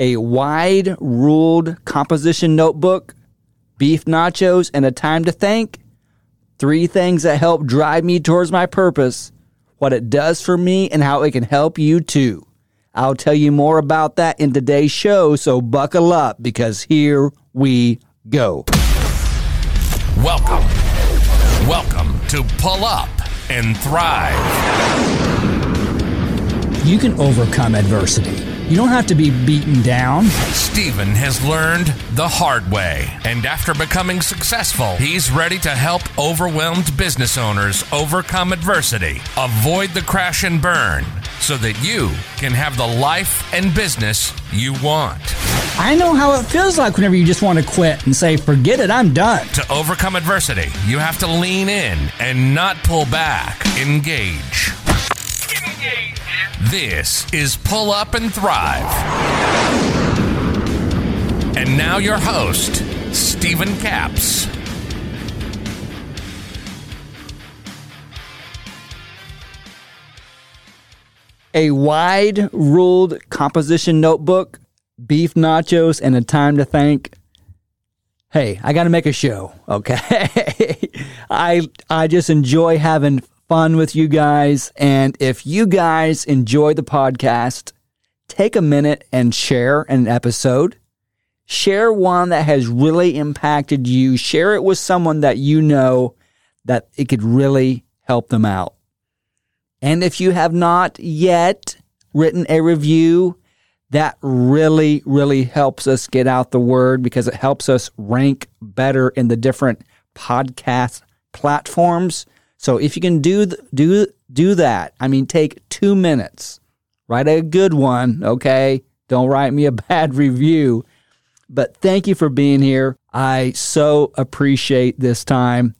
a wide ruled composition notebook, beef nachos, and a time to think. Three things that help drive me towards my purpose, what it does for me, and how it can help you too. I'll tell you more about that in today's show, so buckle up because here we go. Welcome. Welcome to Pull Up and Thrive. You can overcome adversity. You don't have to be beaten down. Stephen has learned the hard way, and after becoming successful, he's ready to help overwhelmed business owners overcome adversity, avoid the crash and burn, so that you can have the life and business you want. I know how it feels like whenever you just want to quit and say, forget it, I'm done. To overcome adversity, you have to lean in and not pull back. Engage. Engage. This is Pull Up and Thrive. And now your host, Stephen Capps. A wide ruled composition notebook, beef nachos, and a time to think. Hey, I got to make a show, okay? I I just enjoy having fun with you guys. And if you guys enjoy the podcast, take a minute and share an episode. Share one that has really impacted you. Share it with someone that you know that it could really help them out. And if you have not yet written a review, that really, really helps us get out the word because it helps us rank better in the different podcast platforms. So if you can do do do that, I mean, take two minutes, write a good one. Okay, don't write me a bad review. But thank you for being here. I so appreciate this time.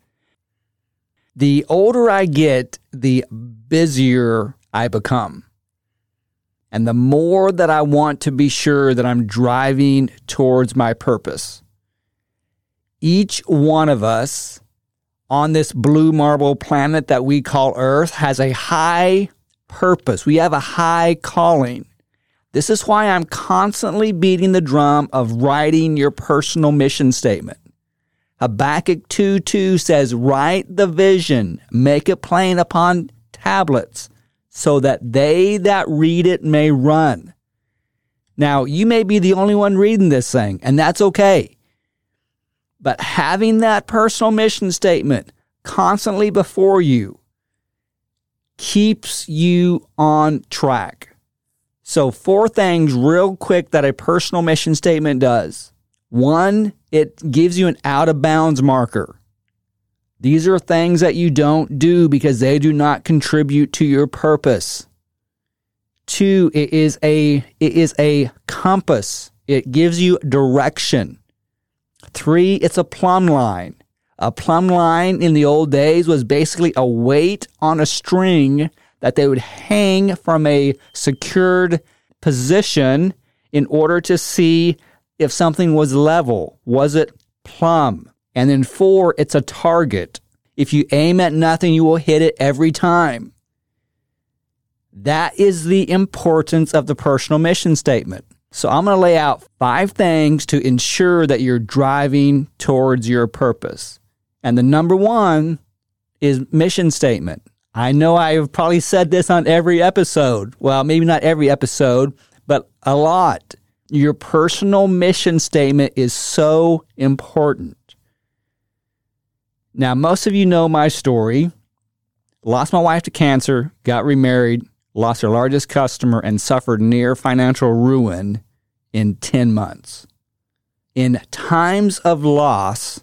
The older I get, the busier I become. And the more that I want to be sure that I'm driving towards my purpose. Each one of us on this blue marble planet that we call Earth has a high purpose. We have a high calling. This is why I'm constantly beating the drum of writing your personal mission statement. Habakkuk 2 2 says, Write the vision, make it plain upon tablets, so that they that read it may run. Now, you may be the only one reading this thing, and that's okay. But having that personal mission statement constantly before you keeps you on track. So, four things real quick that a personal mission statement does. One, it gives you an out of bounds marker. These are things that you don't do because they do not contribute to your purpose. Two, it is a it is a compass. It gives you direction. Three, it's a plumb line. A plumb line in the old days was basically a weight on a string that they would hang from a secured position in order to see if something was level. Was it plumb? And then four, it's a target. If you aim at nothing, you will hit it every time. That is the importance of the personal mission statement. So I'm going to lay out five things to ensure that you're driving towards your purpose. And the number one is mission statement. I know I've probably said this on every episode. Well, maybe not every episode, but a lot. Your personal mission statement is so important. Now, most of you know my story. Lost my wife to cancer, got remarried, lost their largest customer, and suffered near financial ruin in 10 months. In times of loss,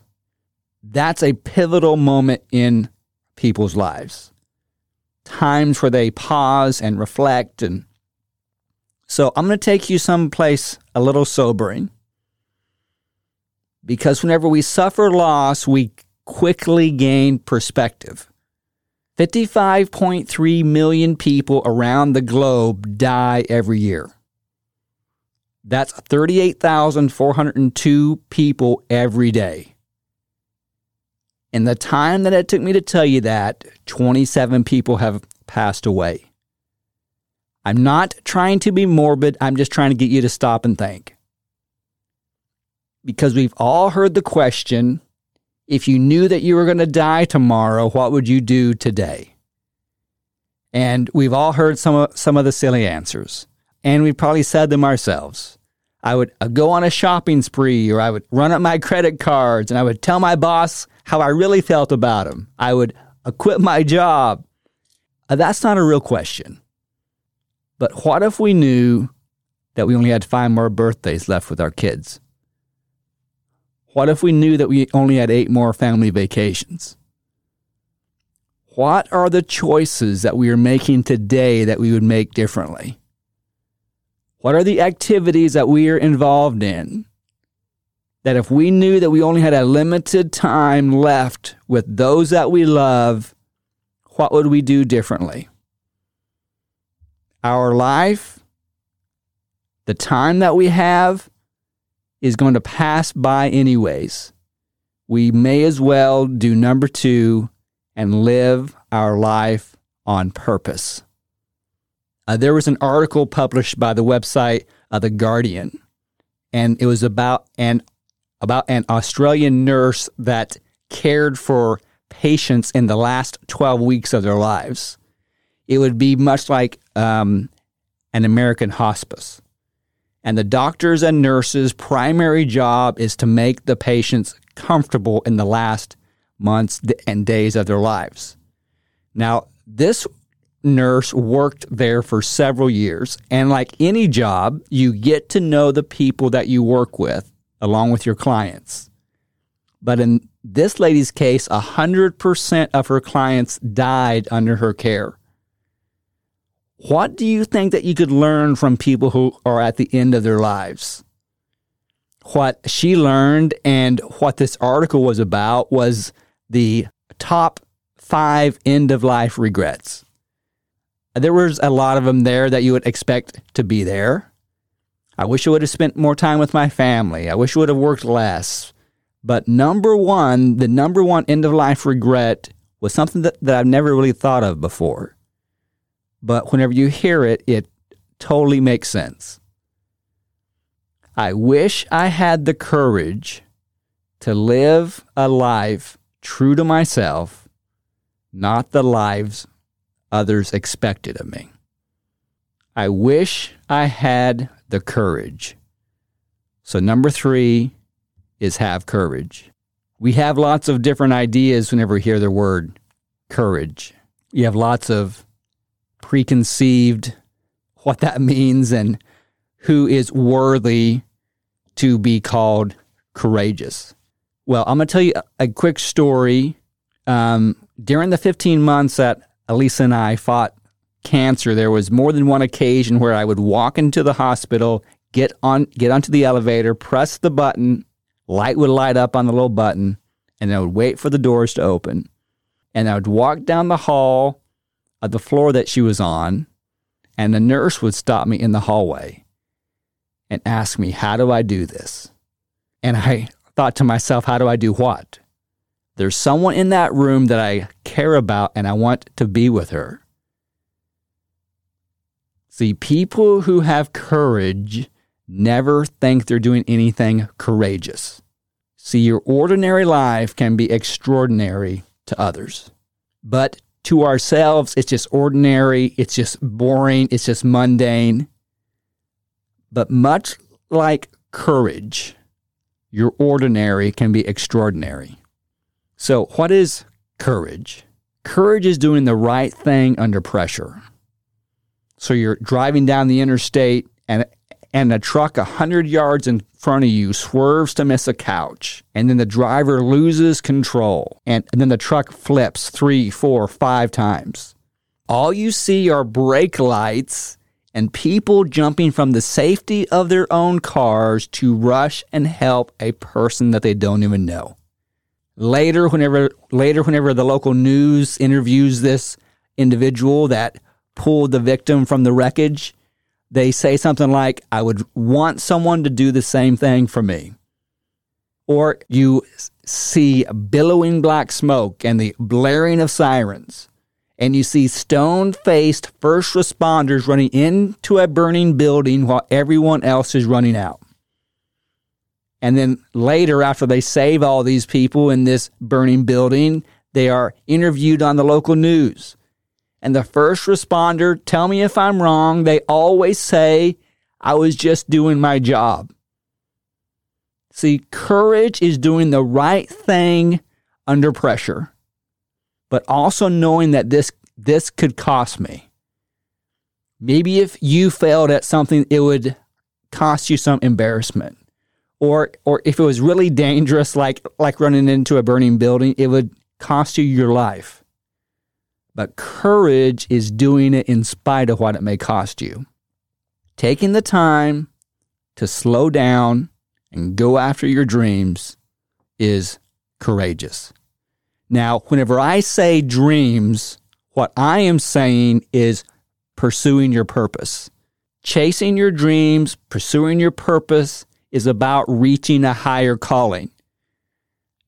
that's a pivotal moment in people's lives. Times where they pause and reflect. And so I'm going to take you someplace a little sobering because whenever we suffer loss, we quickly gain perspective. 55.3 million people around the globe die every year. That's 38,402 people every day. In the time that it took me to tell you that, 27 people have passed away. I'm not trying to be morbid. I'm just trying to get you to stop and think. Because we've all heard the question if you knew that you were going to die tomorrow, what would you do today? And we've all heard some of, some of the silly answers. And we've probably said them ourselves. I would uh, go on a shopping spree, or I would run up my credit cards, and I would tell my boss how I really felt about him. I would quit my job. Uh, that's not a real question. But what if we knew that we only had five more birthdays left with our kids? What if we knew that we only had eight more family vacations? What are the choices that we are making today that we would make differently? What are the activities that we are involved in that if we knew that we only had a limited time left with those that we love, what would we do differently? our life, the time that we have, is going to pass by anyways. We may as well do number two and live our life on purpose. Uh, there was an article published by the website uh, The Guardian, and it was about an about an Australian nurse that cared for patients in the last 12 weeks of their lives it would be much like um, an American hospice. And the doctors and nurses' primary job is to make the patients comfortable in the last months and days of their lives. Now, this nurse worked there for several years. And like any job, you get to know the people that you work with along with your clients. But in this lady's case, 100% of her clients died under her care. What do you think that you could learn from people who are at the end of their lives? What she learned and what this article was about was the top five end of life regrets. There was a lot of them there that you would expect to be there. I wish I would have spent more time with my family. I wish I would have worked less. But number one, the number one end of life regret was something that, that I've never really thought of before but whenever you hear it, it totally makes sense. I wish I had the courage to live a life true to myself, not the lives others expected of me. I wish I had the courage. So, number three is have courage. We have lots of different ideas whenever we hear the word courage. You have lots of preconceived what that means and who is worthy to be called courageous. Well, I'm going to tell you a quick story. Um, during the 15 months that Elisa and I fought cancer, there was more than one occasion where I would walk into the hospital, get on, get onto the elevator, press the button, light would light up on the little button, and I would wait for the doors to open. And I would walk down the hall of the floor that she was on, and the nurse would stop me in the hallway and ask me, How do I do this? And I thought to myself, How do I do what? There's someone in that room that I care about and I want to be with her. See, people who have courage never think they're doing anything courageous. See, your ordinary life can be extraordinary to others. But to ourselves, it's just ordinary, it's just boring, it's just mundane. But much like courage, your ordinary can be extraordinary. So, what is courage? Courage is doing the right thing under pressure. So, you're driving down the interstate and and a truck a hundred yards in front of you swerves to miss a couch, and then the driver loses control, and, and then the truck flips three, four, five times. All you see are brake lights and people jumping from the safety of their own cars to rush and help a person that they don't even know. Later, whenever later, whenever the local news interviews this individual that pulled the victim from the wreckage, they say something like, I would want someone to do the same thing for me. Or you see billowing black smoke and the blaring of sirens, and you see stone faced first responders running into a burning building while everyone else is running out. And then later, after they save all these people in this burning building, they are interviewed on the local news. And the first responder, tell me if I'm wrong, they always say, I was just doing my job. See, courage is doing the right thing under pressure, but also knowing that this, this could cost me. Maybe if you failed at something, it would cost you some embarrassment. Or, or if it was really dangerous, like, like running into a burning building, it would cost you your life. But courage is doing it in spite of what it may cost you. Taking the time to slow down and go after your dreams is courageous. Now, whenever I say dreams, what I am saying is pursuing your purpose. Chasing your dreams, pursuing your purpose is about reaching a higher calling.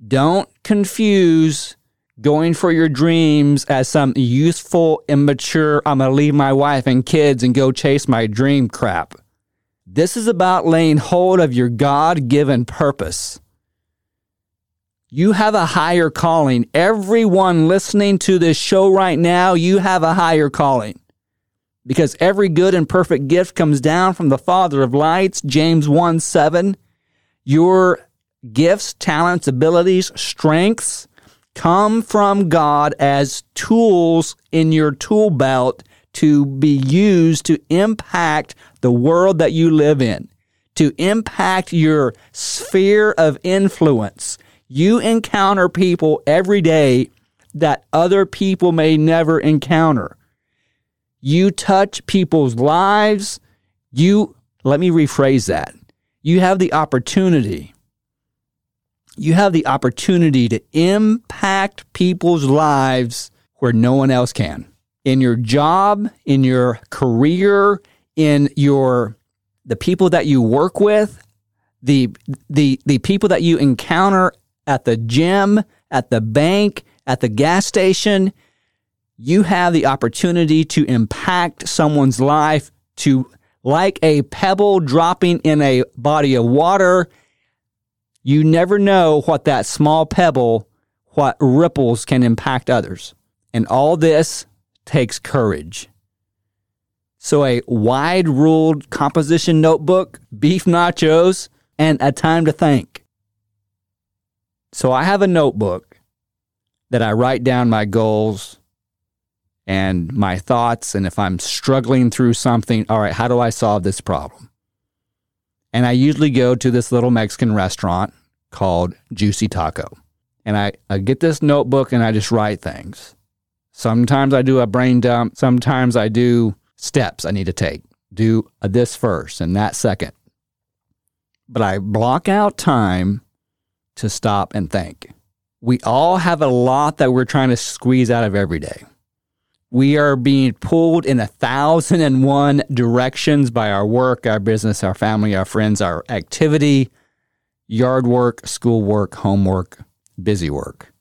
Don't confuse going for your dreams as some youthful, immature, I'm going to leave my wife and kids and go chase my dream crap. This is about laying hold of your God given purpose. You have a higher calling. Everyone listening to this show right now, you have a higher calling. Because every good and perfect gift comes down from the Father of lights, James 1 7. Your gifts, talents, abilities, strengths come from God as tools in your tool belt to be used to impact the world that you live in, to impact your sphere of influence. You encounter people every day that other people may never encounter. You touch people's lives. You, let me rephrase that. You have the opportunity. You have the opportunity to impact people's lives where no one else can in your job, in your career, in your the people that you work with, the the the people that you encounter at the gym, at the bank, at the gas station, you have the opportunity to impact someone's life to like a pebble dropping in a body of water. You never know what that small pebble, what ripples can impact others. And all this takes courage. So, a wide ruled composition notebook, beef nachos, and a time to think. So, I have a notebook that I write down my goals and my thoughts. And if I'm struggling through something, all right, how do I solve this problem? And I usually go to this little Mexican restaurant called Juicy Taco. And I, I get this notebook and I just write things. Sometimes I do a brain dump. Sometimes I do steps I need to take. Do this first and that second. But I block out time to stop and think. We all have a lot that we're trying to squeeze out of every day. We are being pulled in a thousand and one directions by our work, our business, our family, our friends, our activity, yard work, school work, homework, busy work.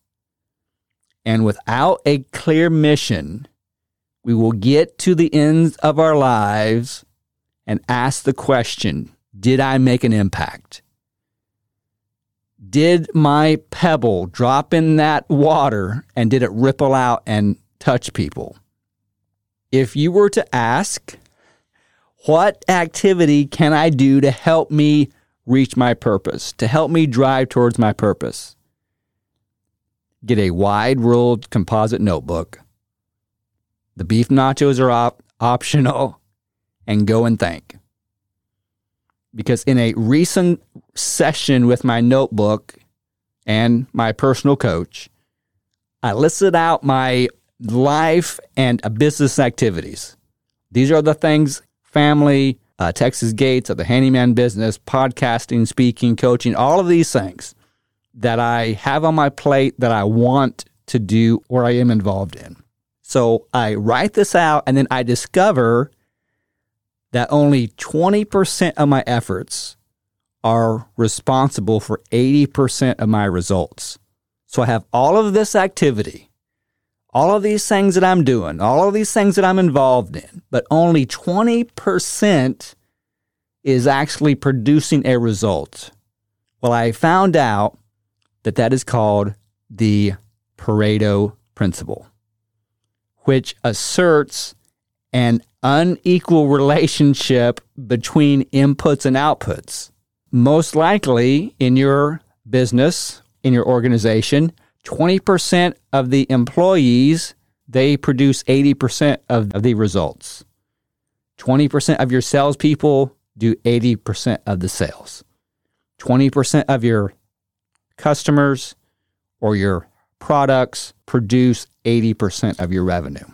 And without a clear mission, we will get to the ends of our lives and ask the question Did I make an impact? Did my pebble drop in that water and did it ripple out and touch people? If you were to ask, what activity can I do to help me reach my purpose, to help me drive towards my purpose? Get a wide ruled composite notebook. The beef nachos are op- optional and go and think. Because in a recent session with my notebook and my personal coach, I listed out my life and business activities. These are the things family, uh, Texas Gates, of the handyman business, podcasting, speaking, coaching, all of these things that I have on my plate that I want to do or I am involved in. So I write this out and then I discover that only 20% of my efforts are responsible for 80% of my results. So I have all of this activity, all of these things that I'm doing, all of these things that I'm involved in, but only 20% is actually producing a result. Well, I found out that that is called the Pareto principle, which asserts an unequal relationship between inputs and outputs. Most likely in your business, in your organization, 20% of the employees, they produce 80% of, the results. 20% of your salespeople do 80% of the sales. 20% of your customers or your products produce 80% of your revenue.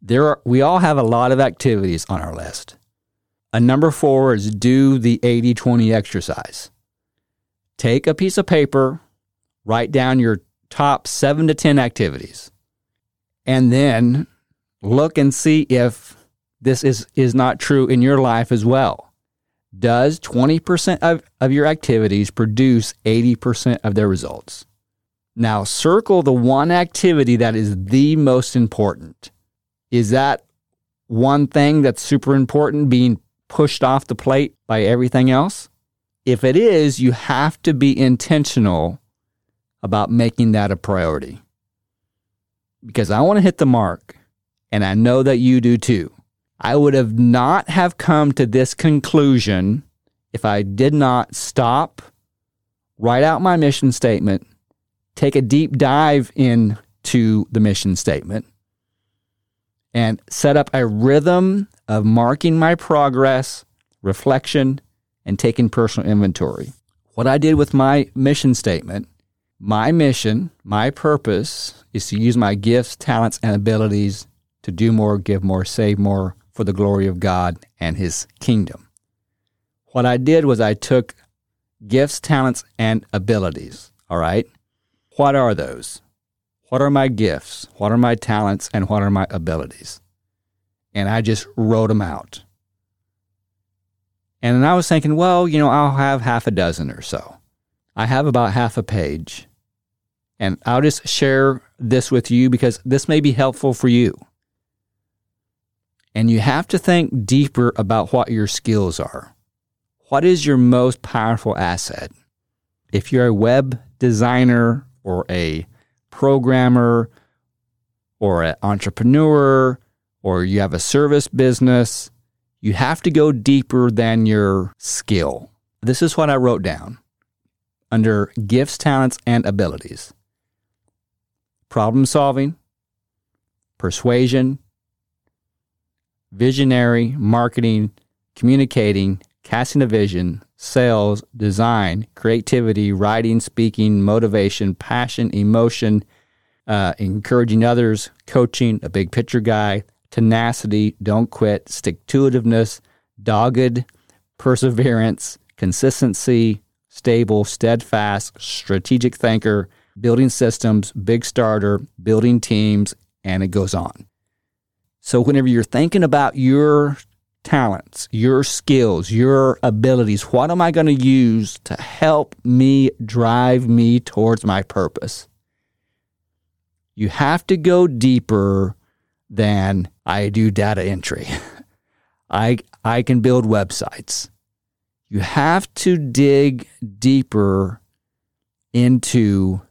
There are, we all have a lot of activities on our list. A number four is do the 80 20 exercise. Take a piece of paper, write down your top seven to 10 activities, and then look and see if this is, is not true in your life as well. Does 20% of, of your activities produce 80% of their results? Now, circle the one activity that is the most important. Is that one thing that's super important being pushed off the plate by everything else? If it is, you have to be intentional about making that a priority. Because I want to hit the mark, and I know that you do too. I would have not have come to this conclusion if I did not stop, write out my mission statement, take a deep dive into the mission statement, and set up a rhythm of marking my progress, reflection, and taking personal inventory. What I did with my mission statement, my mission, my purpose is to use my gifts, talents, and abilities to do more, give more, save more for the glory of God and His kingdom. What I did was I took gifts, talents, and abilities. All right. What are those? What are my gifts? What are my talents? And what are my abilities? And I just wrote them out. And I was thinking, well, you know, I'll have half a dozen or so. I have about half a page. And I'll just share this with you because this may be helpful for you. And you have to think deeper about what your skills are. What is your most powerful asset? If you're a web designer or a programmer or an entrepreneur or you have a service business, you have to go deeper than your skill. This is what I wrote down under gifts, talents, and abilities problem solving, persuasion, visionary, marketing, communicating, casting a vision, sales, design, creativity, writing, speaking, motivation, passion, emotion, uh, encouraging others, coaching, a big picture guy, tenacity, don't quit, stick to itiveness, dogged, perseverance, consistency, stable, steadfast, strategic thinker, building systems, big starter, building teams, and it goes on. So, whenever you're thinking about your talents, your skills, your abilities, what am I going to use to help me drive me towards my purpose? You have to go deeper than I do data entry. I, I can build websites. You have to dig deeper into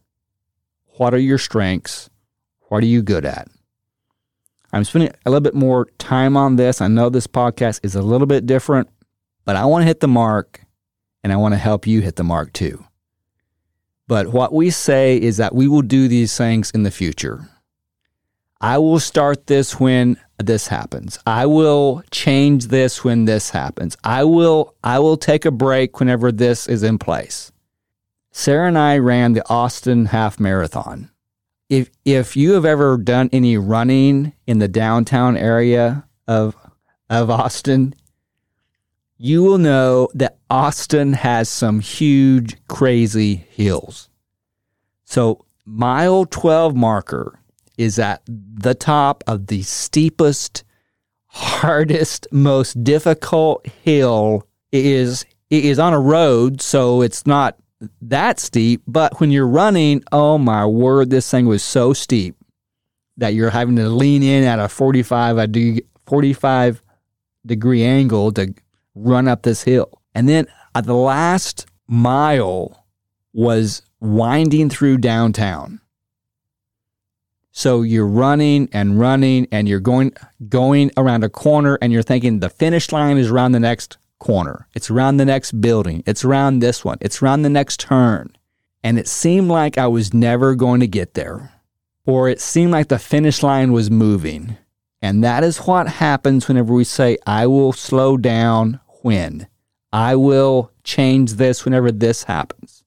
what are your strengths? What are you good at? I'm spending a little bit more time on this. I know this podcast is a little bit different, but I want to hit the mark and I want to help you hit the mark too. But what we say is that we will do these things in the future. I will start this when this happens. I will change this when this happens. I will I will take a break whenever this is in place. Sarah and I ran the Austin half marathon if if you have ever done any running in the downtown area of of Austin, you will know that Austin has some huge crazy hills. So, mile 12 marker is at the top of the steepest, hardest, most difficult hill. It is it is on a road, so it's not that steep, but when you're running, oh my word, this thing was so steep that you're having to lean in at a 45 a de- 45 degree angle to run up this hill. And then at the last mile was winding through downtown. So you're running and running and you're going going around a corner and you're thinking the finish line is around the next corner. It's around the next building. It's around this one. It's around the next turn. And it seemed like I was never going to get there. Or it seemed like the finish line was moving. And that is what happens whenever we say, I will slow down when. I will change this whenever this happens.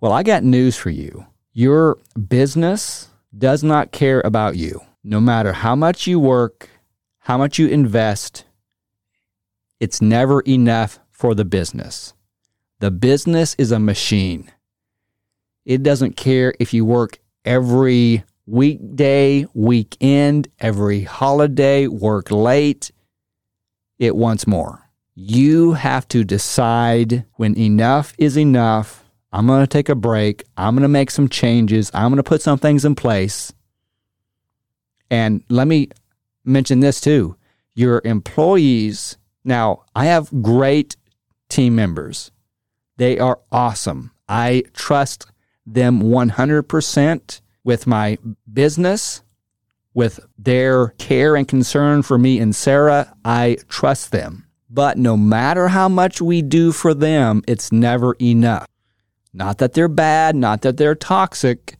Well, I got news for you. Your business does not care about you. No matter how much you work, how much you invest, it's never enough for the business. The business is a machine. It doesn't care if you work every weekday, weekend, every holiday, work late. It wants more. You have to decide when enough is enough. I'm going to take a break. I'm going to make some changes. I'm going to put some things in place. And let me mention this too your employees. Now, I have great team members, they are awesome. I trust them 100% with my business, with their care and concern for me and Sarah. I trust them. But no matter how much we do for them, it's never enough. Not that they're bad, not that they're toxic,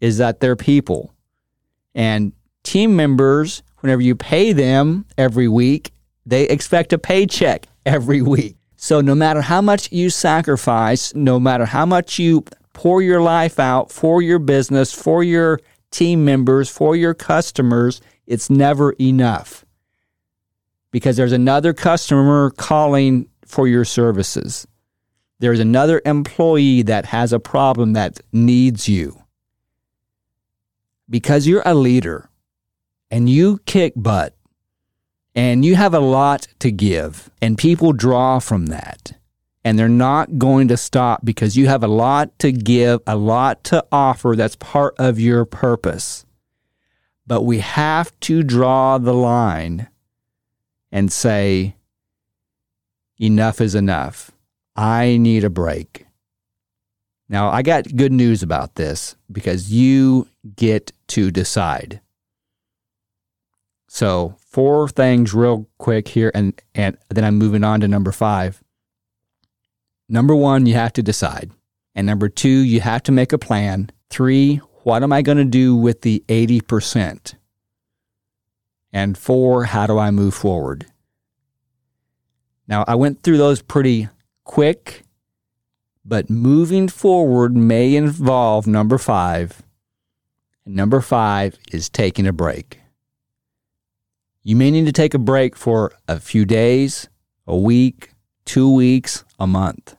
is that they're people. And team members, whenever you pay them every week, they expect a paycheck every week. So no matter how much you sacrifice, no matter how much you pour your life out for your business, for your team members, for your customers, it's never enough. Because there's another customer calling for your services. There's another employee that has a problem that needs you. Because you're a leader and you kick butt and you have a lot to give, and people draw from that and they're not going to stop because you have a lot to give, a lot to offer that's part of your purpose. But we have to draw the line and say, enough is enough. I need a break. Now, I got good news about this because you get to decide. So, four things real quick here, and, and then I'm moving on to number five. Number one, you have to decide. And number two, you have to make a plan. Three, what am I going to do with the 80%? And four, how do I move forward? Now, I went through those pretty quick, but moving forward may involve number five. And number five is taking a break. You may need to take a break for a few days, a week, two weeks, a month.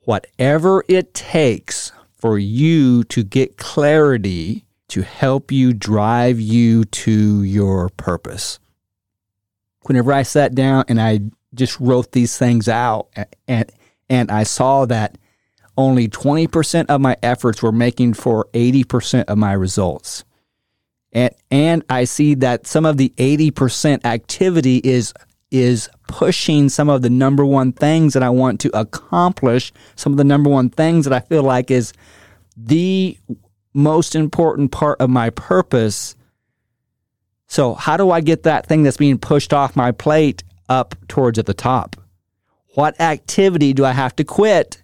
Whatever it takes for you to get clarity to help you drive you to your purpose. Whenever I sat down and I just wrote these things out and and I saw that only 20% of my efforts were making for 80% of my results. And and I see that some of the 80% activity is is pushing some of the number one things that I want to accomplish, some of the number one things that I feel like is the most important part of my purpose. So, how do I get that thing that's being pushed off my plate up towards at the top? What activity do I have to quit?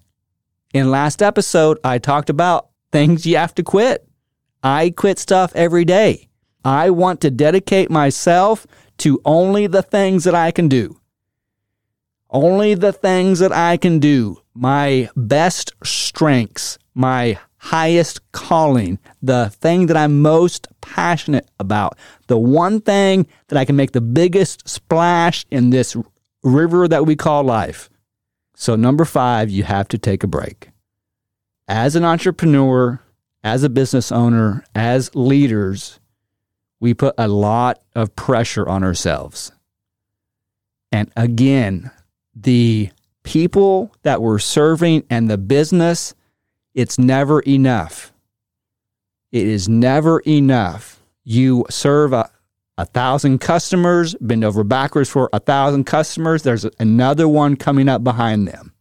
In last episode, I talked about things you have to quit. I quit stuff every day. I want to dedicate myself to only the things that I can do. Only the things that I can do. My best strengths, my highest calling, the thing that I'm most passionate about, the one thing that I can make the biggest splash in this river that we call life. So, number five, you have to take a break. As an entrepreneur, as a business owner, as leaders, we put a lot of pressure on ourselves. And again, the people that we're serving and the business, it's never enough. It is never enough. You serve a, a thousand customers, bend over backwards for a thousand customers. There's another one coming up behind them.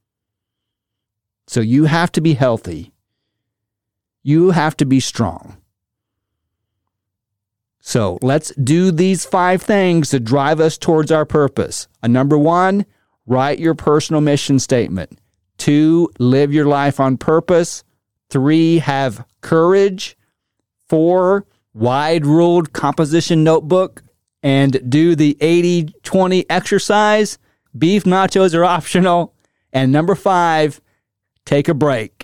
So you have to be healthy. You have to be strong. So let's do these five things to drive us towards our purpose. A number one, write your personal mission statement. Two, live your life on purpose. Three, have courage. Four, wide ruled composition notebook. And do the 80 20 exercise. Beef nachos are optional. And number five, take a break.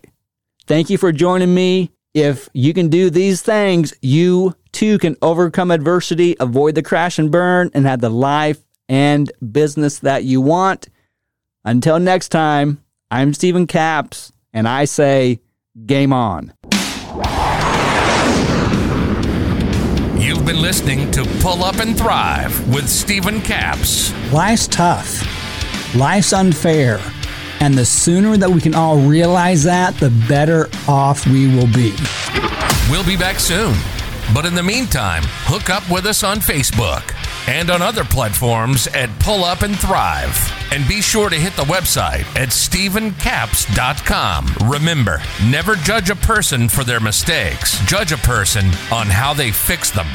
Thank you for joining me. If you can do these things, you too can overcome adversity, avoid the crash and burn, and have the life and business that you want. Until next time, I'm Stephen Capps, and I say, game on. You've been listening to Pull Up and Thrive with Stephen Capps. Life's tough, life's unfair. And the sooner that we can all realize that, the better off we will be. We'll be back soon. But in the meantime, hook up with us on Facebook and on other platforms at Pull Up and Thrive. And be sure to hit the website at StephenCapps.com. Remember, never judge a person for their mistakes, judge a person on how they fix them.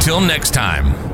Till next time.